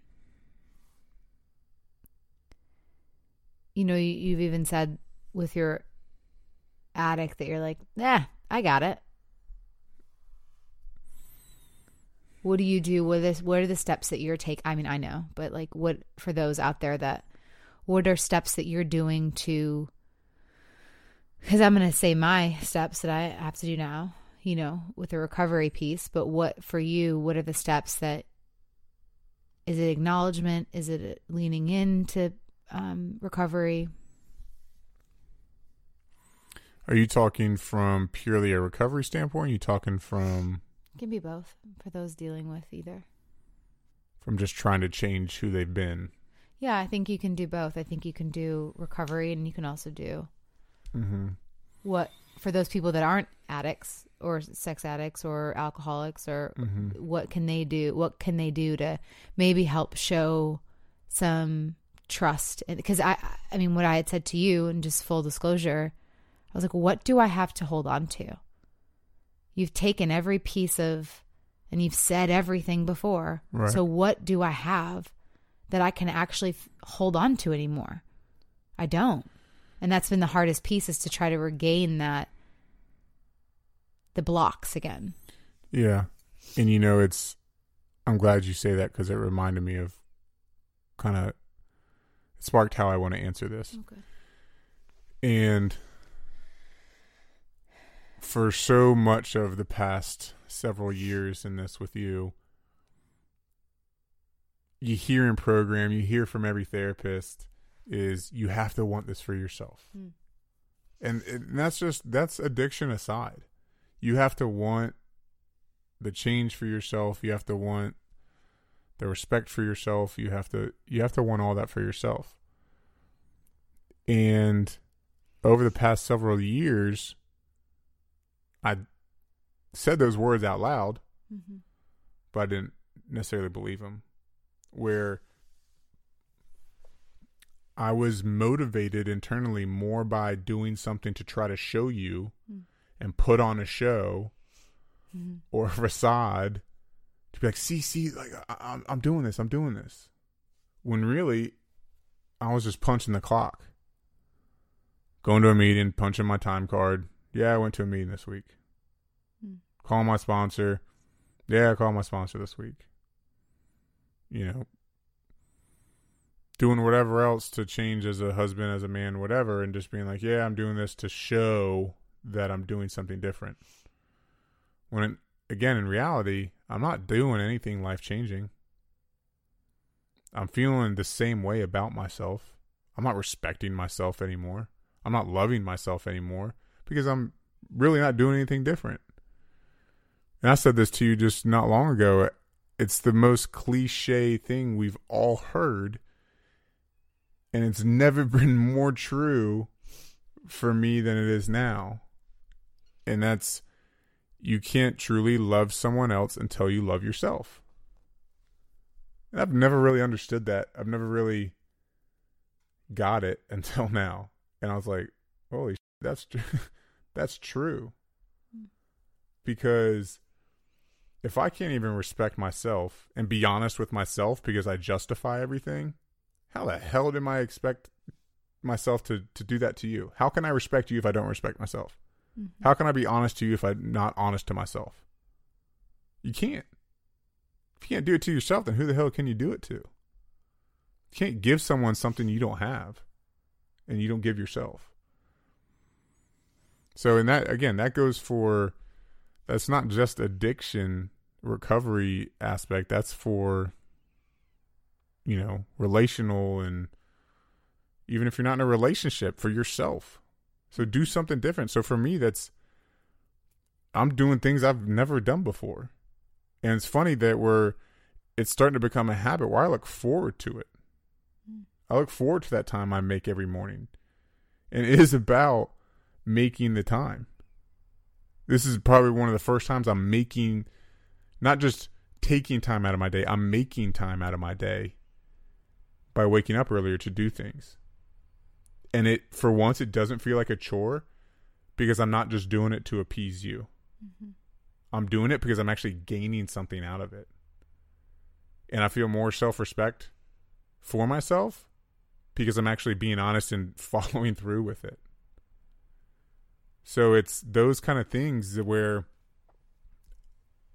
you know, you, you've even said with your addict that you're like, nah, I got it. What do you do with this? What are the steps that you're take? I mean, I know, but like, what for those out there that, what are steps that you're doing to because I'm going to say my steps that I have to do now, you know, with the recovery piece. But what for you, what are the steps that is it acknowledgement? Is it leaning into um, recovery? Are you talking from purely a recovery standpoint? Are you talking from it can be both for those dealing with either. From just trying to change who they've been. Yeah, I think you can do both. I think you can do recovery and you can also do Mm-hmm. what for those people that aren't addicts or sex addicts or alcoholics or Mm-hmm. what can they do what can they do to maybe help show some trust because i i mean what i had said to you and just full disclosure i was like what do i have to hold on to you've taken every piece of and you've said everything before Right. so what do i have that i can actually f- hold on to anymore i don't and that's been the hardest piece is to try to regain that the blocks again Yeah. And you know, it's, I'm glad you say that because it reminded me of kind of, it sparked how I want to answer this. Oh, okay And for so much of the past several years in this with you, you hear in program, you hear from every therapist is you have to want this for yourself. Hmm. And, and that's just that's addiction aside. You have to want the change for yourself. You have to want the respect for yourself. You have to you have to want all that for yourself. And over the past several years, I said those words out loud, mm-hmm. but I didn't necessarily believe him. Where I was motivated internally more by doing something to try to show you Mm. and put on a show Mhm. or a facade to be like, see, see, like I, I'm, I'm doing this, I'm doing this. When really, I was just punching the clock. Going to a meeting, punching my time card. Yeah, I went to a meeting this week. Hmm. Call my sponsor. Yeah, I called my sponsor this week. You know, doing whatever else to change as a husband, as a man, whatever, and just being like, yeah, I'm doing this to show that I'm doing something different. When, it, again, in reality, I'm not doing anything life changing. I'm feeling the same way about myself. I'm not respecting myself anymore. I'm not loving myself anymore because I'm really not doing anything different. And I said this to you just not long ago. It's the most cliche thing we've all heard. And it's never been more true for me than it is now. And that's you can't truly love someone else until you love yourself. And I've never really understood that. I've never really got it until now. And I was like, holy shit, that's tr- that's true. Hmm. Because if I can't even respect myself and be honest with myself because I justify everything, how the hell did I expect myself to, to do that to you? How can I respect you if I don't respect myself? Mhm. How can I be honest to you if I'm not honest to myself? You can't. If you can't do it to yourself, then who the hell can you do it to? You can't give someone something you don't have and you don't give yourself. So, in that, again, that goes for that's not just addiction recovery aspect, that's for, you know, relational and even if you're not in a relationship, for yourself. So, do something different. So, for me, that's I'm doing things I've never done before. And it's funny that we're it's starting to become a habit where I look forward to it. I look forward to that time I make every morning. And it is about making the time. This is probably one of the first times I'm making not just taking time out of my day, I'm making time out of my day by waking up earlier to do things. And it for once it doesn't feel like a chore because I'm not just doing it to appease you. Mm-hmm. I'm doing it because I'm actually gaining something out of it. And I feel more self respect for myself because I'm actually being honest and following through with it. So it's those kind of things where,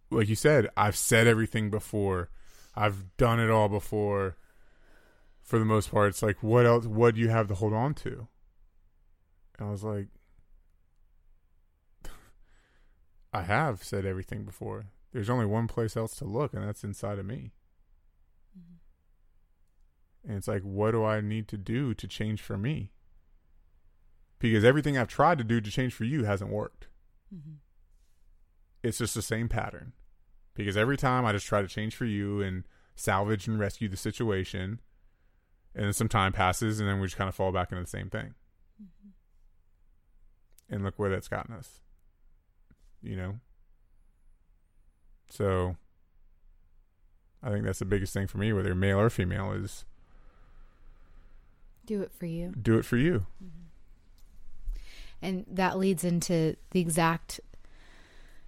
like you said, I've said everything before, I've done it all before. For the most part, it's like, what else? What do you have to hold on to? And I was like, I have said everything before. There's only one place else to look, and that's inside of me. Mm-hmm. And it's like, what do I need to do to change for me? Because everything I've tried to do to change for you hasn't worked. Mhm. It's just the same pattern. Because every time I just try to change for you and salvage and rescue the situation, and then some time passes, and then we just kind of fall back into the same thing. And look where that's gotten us. You know? So, I think that's the biggest thing for me, whether male or female, is Do it for you. do it for you. And that leads into the exact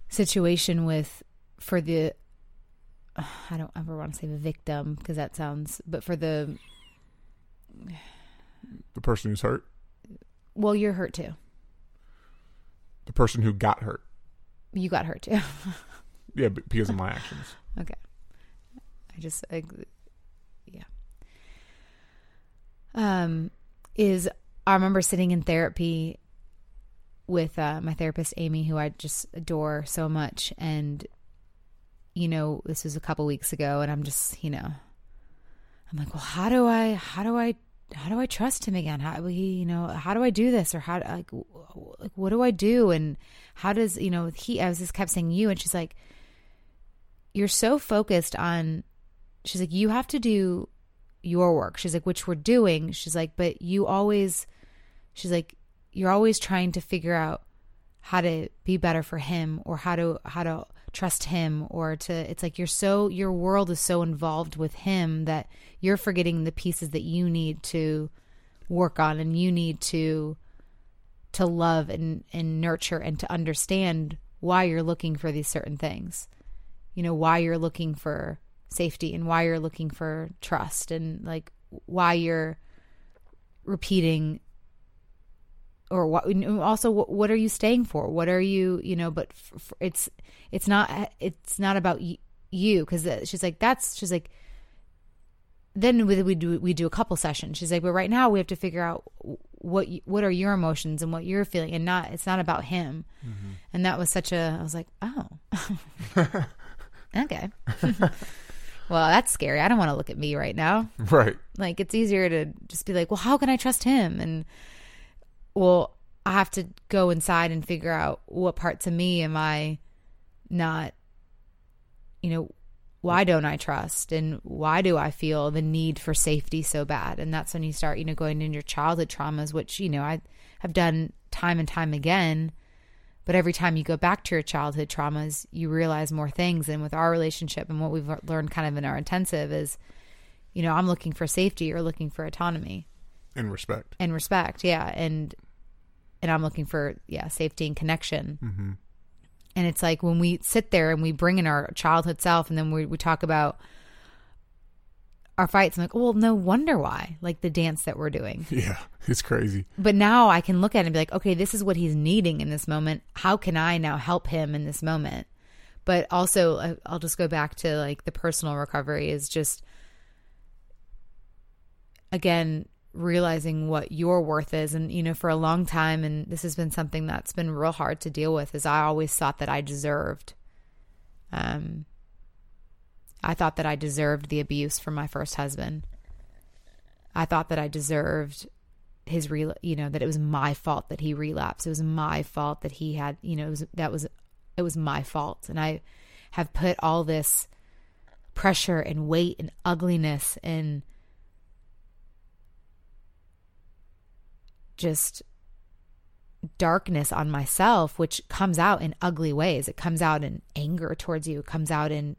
situation with for the I don't ever want to say the victim because that sounds but for the The person who's hurt, well you're hurt too. the person who got hurt. You got hurt too. Yeah, because of my actions. okay. I just I, yeah. Um is I remember sitting in therapy with uh, my therapist Amy who I just adore so much. And you know this was a couple weeks ago and I'm just you know I'm like well how do I how do I how do I trust him again? How we you know how do I do this? Or how like, like what do I do? And how does you know he I was just kept saying you and she's like you're so focused on she's like you have to do your work. She's like which we're doing. She's like but you always she's like you're always trying to figure out how to be better for him or how to how to trust him or to it's like you're so your world is so involved with him that you're forgetting the pieces that you need to work on and you need to to love and and nurture and to understand why you're looking for these certain things. You know why you're looking for safety and why you're looking for trust and like why you're repeating or what also what are you staying for? What are you you know but f- f- it's it's not it's not about y- you because she's like that's she's like then we, we do we do a couple sessions. She's like but right now we have to figure out what you, what are your emotions and what you're feeling and not it's not about him. Mm-hmm. and that was such a i was like oh. Okay. Well that's scary. I don't want to look at me right now. Right. Like it's easier to just be like well how can i trust him? And well, I have to go inside and figure out what parts of me am I not, you know, why don't I trust and why do I feel the need for safety so bad? And that's when you start, you know, going into your childhood traumas, which, you know, I have done time and time again. But every time you go back to your childhood traumas, you realize more things. And with our relationship and what we've learned kind of in our intensive is, you know, I'm looking for safety or looking for autonomy and respect and respect. Yeah. And and I'm looking for yeah safety and connection. Mm-hmm. And it's like when we sit there and we bring in our childhood self, and then we we talk about our fights. I'm like, well, no wonder why. Like the dance that we're doing. Yeah, it's crazy. But now I can look at it and be like, okay, this is what he's needing in this moment. How can I now help him in this moment? But also, I'll just go back to like the personal recovery is just again realizing what your worth is and you know for a long time and this has been something that's been real hard to deal with is I always thought that I deserved um I thought that I deserved the abuse from my first husband. I thought that I deserved his re you know that it was my fault that he relapsed. It was my fault that he had, you know, it was that was it was my fault and I have put all this pressure and weight and ugliness and just darkness on myself, which comes out in ugly ways. It comes out in anger towards you, it comes out in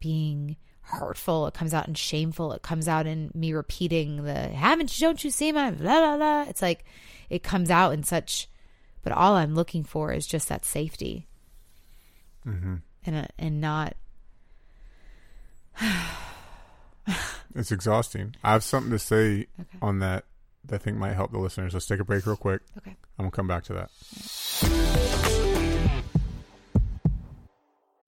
being hurtful, it comes out in shameful, it comes out in me repeating the haven't you, don't you see my blah blah blah. It's like it comes out in such, but all I'm looking for is just that safety, mm-hmm. and uh, and not. it's exhausting. I have something to say okay. on that that I think might help the listeners. Let's take a break real quick. Okay. I'm gonna come back to that.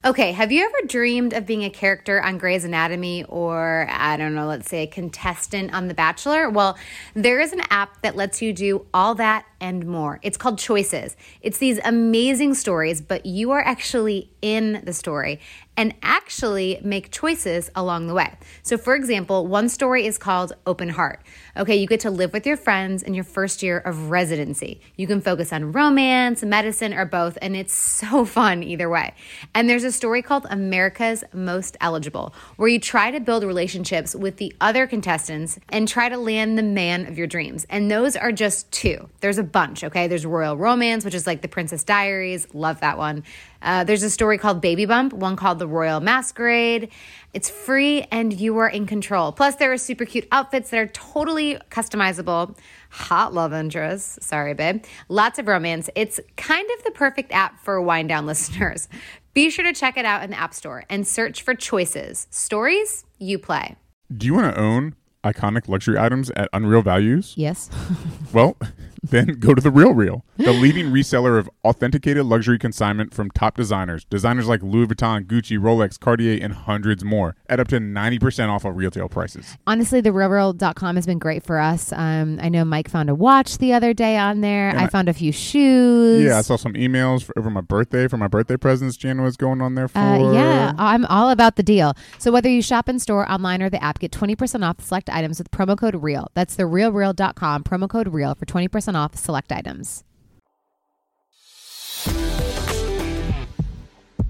Okay, have you ever dreamed of being a character on Grey's Anatomy or, I don't know, let's say a contestant on The Bachelor? Well, there is an app that lets you do all that and more. It's called Choices. It's these amazing stories, but you are actually in the story and actually make choices along the way. So, for example, one story is called Open Heart. Okay, you get to live with your friends in your first year of residency. You can focus on romance, medicine, or both, and it's so fun either way. And there's a story called America's Most Eligible, where you try to build relationships with the other contestants and try to land the man of your dreams. And those are just two. There's a bunch, okay? There's Royal Romance, which is like the Princess Diaries, love that one. Uh, there's a story called Baby Bump, one called The Royal Masquerade. It's free and you are in control. Plus, there are super cute outfits that are totally customizable. Hot love interests. Sorry, babe. Lots of romance. It's kind of the perfect app for Whine Down listeners. Be sure to check it out in the App Store and search for choices. Stories you play. Do you want to own iconic luxury items at unreal values? Yes. well, then go to the Real Real, the leading reseller of authenticated luxury consignment from top designers. Designers like Louis Vuitton, Gucci, Rolex, Cartier, and hundreds more at up to 90% off of retail prices. Honestly, the realreal.com has been great for us. Um, I know Mike found a watch the other day on there. I, I, found a few shoes. Yeah, I saw some emails for, over my birthday for my birthday presents. Jan was going on there uh, for. Uh, yeah, I'm all about the deal. So whether you shop in store, online, or the app, get 20% off select items with promo code REAL. That's the realreal.com promo code REAL for 20% off select items.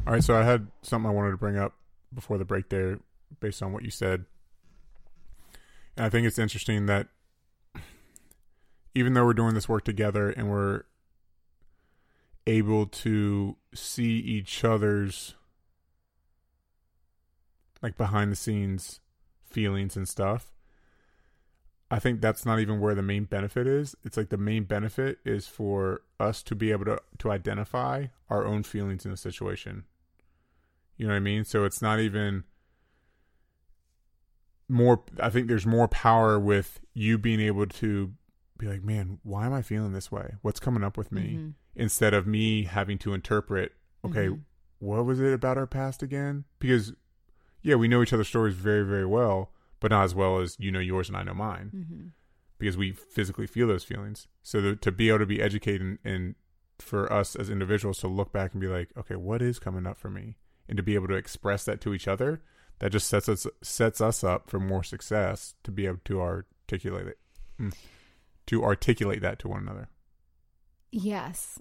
All right, so I had something I wanted to bring up before the break there based on what you said. And I think it's interesting that even though we're doing this work together and we're able to see each other's like behind the scenes feelings and stuff. I think that's not even where the main benefit is. It's like the main benefit is for us to be able to to identify our own feelings in a situation. You know what I mean? So it's not even more I think there's more power with you being able to be like, "Man, why am I feeling this way? What's coming up with me?" Mhm. instead of me having to interpret, okay, Mhm. what was it about our past again? Because yeah, we know each other's stories very, very well, but not as well as you know yours and I know mine Mhm. because we physically feel those feelings. So the, to be able to be educated and, and for us as individuals to look back and be like, okay, what is coming up for me, and to be able to express that to each other, that just sets us sets us up for more success to be able to articulate it, Mm. to articulate that to one another. Yes.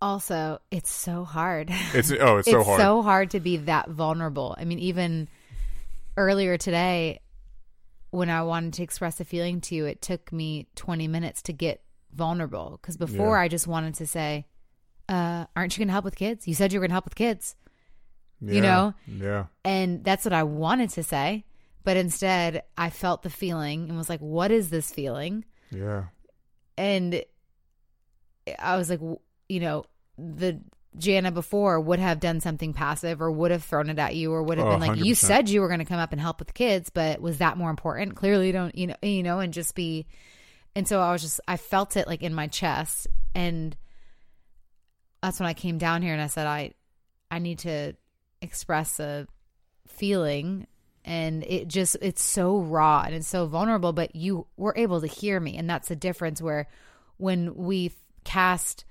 Also, it's so hard. It's oh, it's, so hard. so hard to be that vulnerable. I mean, even earlier today, when I wanted to express a feeling to you, it took me 20 minutes to get vulnerable. Because before, Yeah. I just wanted to say, uh, Aren't you going to help with kids? You said you were going to help with kids. you know? yeah, And that's what I wanted to say. But instead, I felt the feeling and was like, What is this feeling? yeah, and I was like, you know, the Jana before would have done something passive or would have thrown it at you or would have Oh, been like, you 100%. said you were going to come up and help with the kids, but was that more important? Clearly, don't, you know, you know, and just be. And so I was just, I felt it like in my chest, and that's when I came down here and I said, I, I need to express a feeling and it just it's so raw and it's so vulnerable but you were able to hear me and that's the difference where when we cast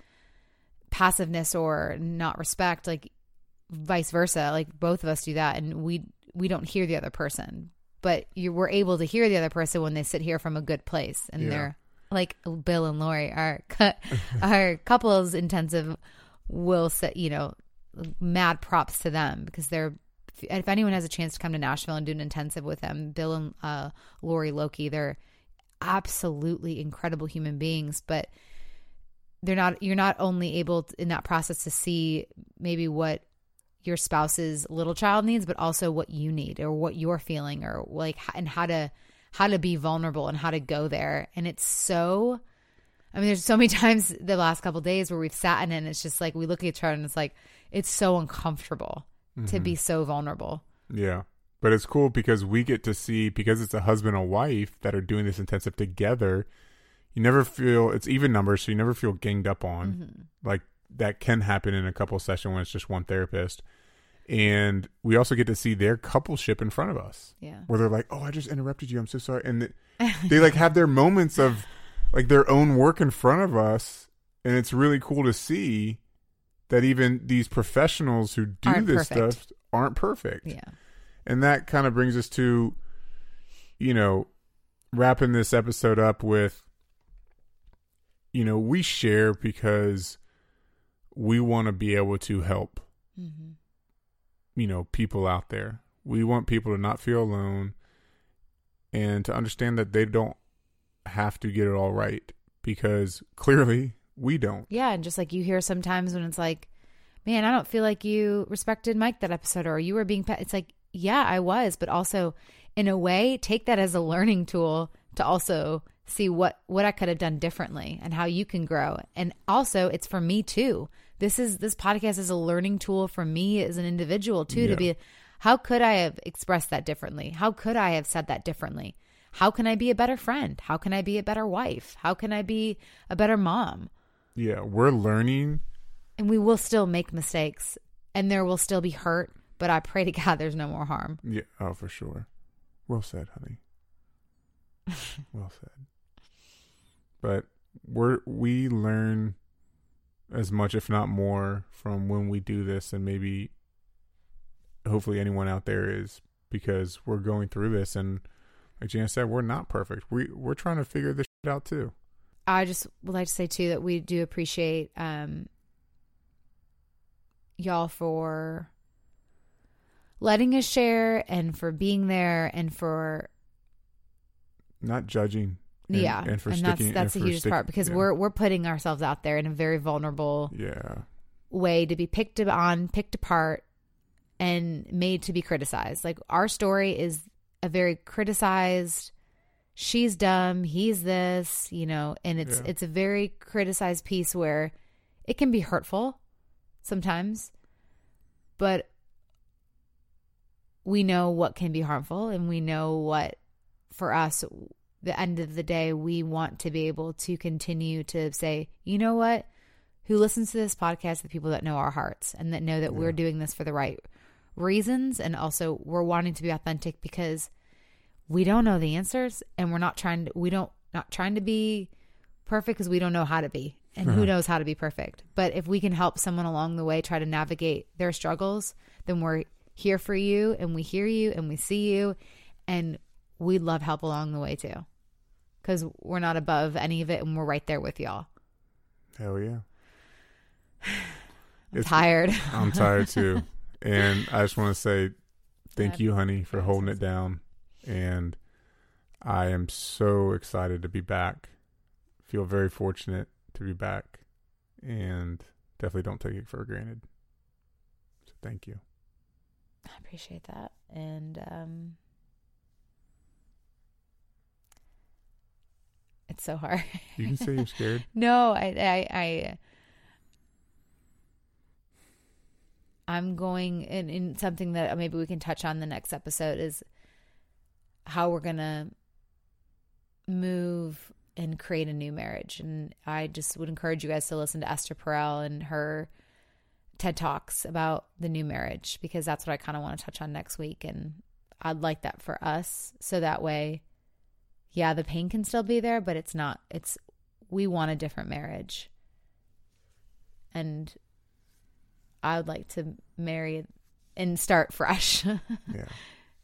passiveness or not respect like vice versa like both of us do that and we we don't hear the other person but you were able to hear the other person when they sit here from a good place and Yeah. they're like Bill and Lori our cou- our couples intensive will say you know mad props to them because they're if anyone has a chance to come to Nashville and do an intensive with them, Bill and uh, Lori Loki, they're absolutely incredible human beings, but they're not. You're not only able to, in that process to see maybe what your spouse's little child needs, but also what you need or what you're feeling or like and how to how to be vulnerable and how to go there. And it's so. I mean, there's so many times the last couple days where we've sat in it and it's just like we look at each other and it's like it's so uncomfortable to be mm-hmm. so vulnerable. yeah. But it's cool because we get to see because it's a husband and wife that are doing this intensive together. You never feel it's even numbers, so you never feel ganged up on. Mm-hmm. Like that can happen in a couple session when it's just one therapist. And we also get to see their coupleship in front of us. Yeah. where they're like, "Oh, I just interrupted you. I'm so sorry," and th- they like have their moments of like their own work in front of us, and it's really cool to see that even these professionals who do Aren't this perfect. stuff aren't perfect, Yeah. and that kind of brings us to, you know, wrapping this episode up with, you know, we share because we want to be able to help Mm-hmm. you know people out there we want people to not feel alone and to understand that they don't have to get it all right because clearly we don't Yeah, and just like you hear sometimes when it's like, man, I don't feel like you respected Mike that episode, or you were being. Pe-. It's like, yeah, I was, but also, in a way, take that as a learning tool to also see what what I could have done differently and how you can grow. And also, it's for me too. This is this podcast is a learning tool for me as an individual too Yeah. to be. How could I have expressed that differently? How could I have said that differently? How can I be a better friend? How can I be a better wife? How can I be a better mom? yeah we're learning and we will still make mistakes and there will still be hurt but i pray to god there's no more harm yeah oh for sure well said honey well said but we're we learn as much if not more from when we do this and maybe hopefully anyone out there is because we're going through this and like Jan said we're not perfect. We we're trying to figure this shit out too. I just would like to say too that we do appreciate um y'all for letting us share and for being there and for not judging and, yeah and for that's sticking that's the and for hugest stick- part because yeah. we're we're putting ourselves out there in a very vulnerable yeah way to be picked on picked apart and made to be criticized. Like our story is a very criticized she's dumb, he's this, you know, and it's Yeah. it's a very criticized piece where it can be hurtful sometimes, but we know what can be harmful and we know what for us the end of the day we want to be able to continue to say, you know what? Who listens to this podcast, the people that know our hearts and that know that we're doing this for the right reasons. And also we're wanting to be authentic because we don't know the answers and we're not trying to we don't not trying to be perfect because we don't know how to be. And who uh-huh. knows how to be perfect. But if we can help someone along the way try to navigate their struggles then we're here for you and we hear you and we see you. And we love help along the way too because we're not above any of it and we're right there with y'all Hell yeah. i'm It's- tired I'm tired too. And I just want to say thank Sad. you, honey, for holding it down. And I am so excited to be back. Feel very fortunate to be back. And definitely don't take it for granted. So thank you. I appreciate that. And um it's so hard. You can say you're scared. no, I I I I'm going in, in something that maybe we can touch on the next episode is how we're gonna move and create a new marriage. And I just would encourage you guys to listen to Esther Perel and her TED Talks about the new marriage because that's what I kind of want to touch on next week. And I'd like that for us. So that way, yeah, the pain can still be there, but it's not, it's, we want a different marriage. And I would like to marry and start fresh, Yeah.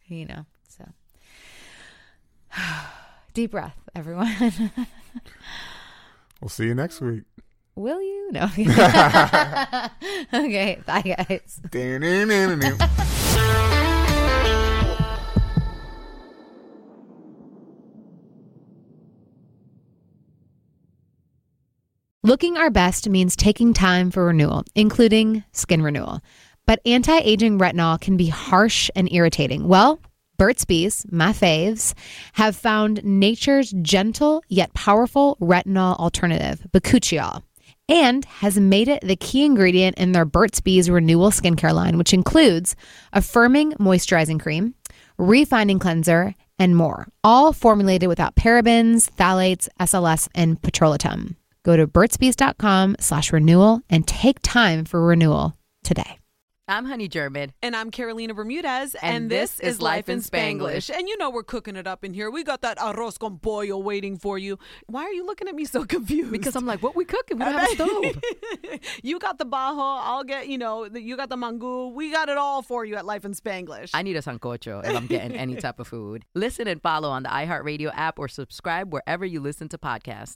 you know, so. Deep breath, everyone. We'll see you next week. Will you? No. okay. Bye, guys. Looking our best means taking time for renewal, including skin renewal. But anti aging retinol can be harsh and irritating. Well, Burt's Bees, my faves, have found nature's gentle yet powerful retinol alternative, Bakuchiol, and has made it the key ingredient in their Burt's Bees renewal skincare line, which includes a firming moisturizing cream, refining cleanser, and more, all formulated without parabens, phthalates, SLS, and petrolatum. Go to burtsbees.com slash renewal and take time for renewal today. I'm Honey German. And I'm Carolina Bermudez, And and, this this, is is Life in Spanglish. Spanglish. And you know we're cooking it up in here. We got that arroz con pollo waiting for you. Why are you looking at me so confused? Because I'm like, what we cooking? We don't have a stove. you got the bajo. I'll get, you know, the, you got the mango. We got it all for you at Life in Spanglish. I need a sancocho if I'm getting any type of food. Listen and follow on the iHeartRadio app or subscribe wherever you listen to podcasts.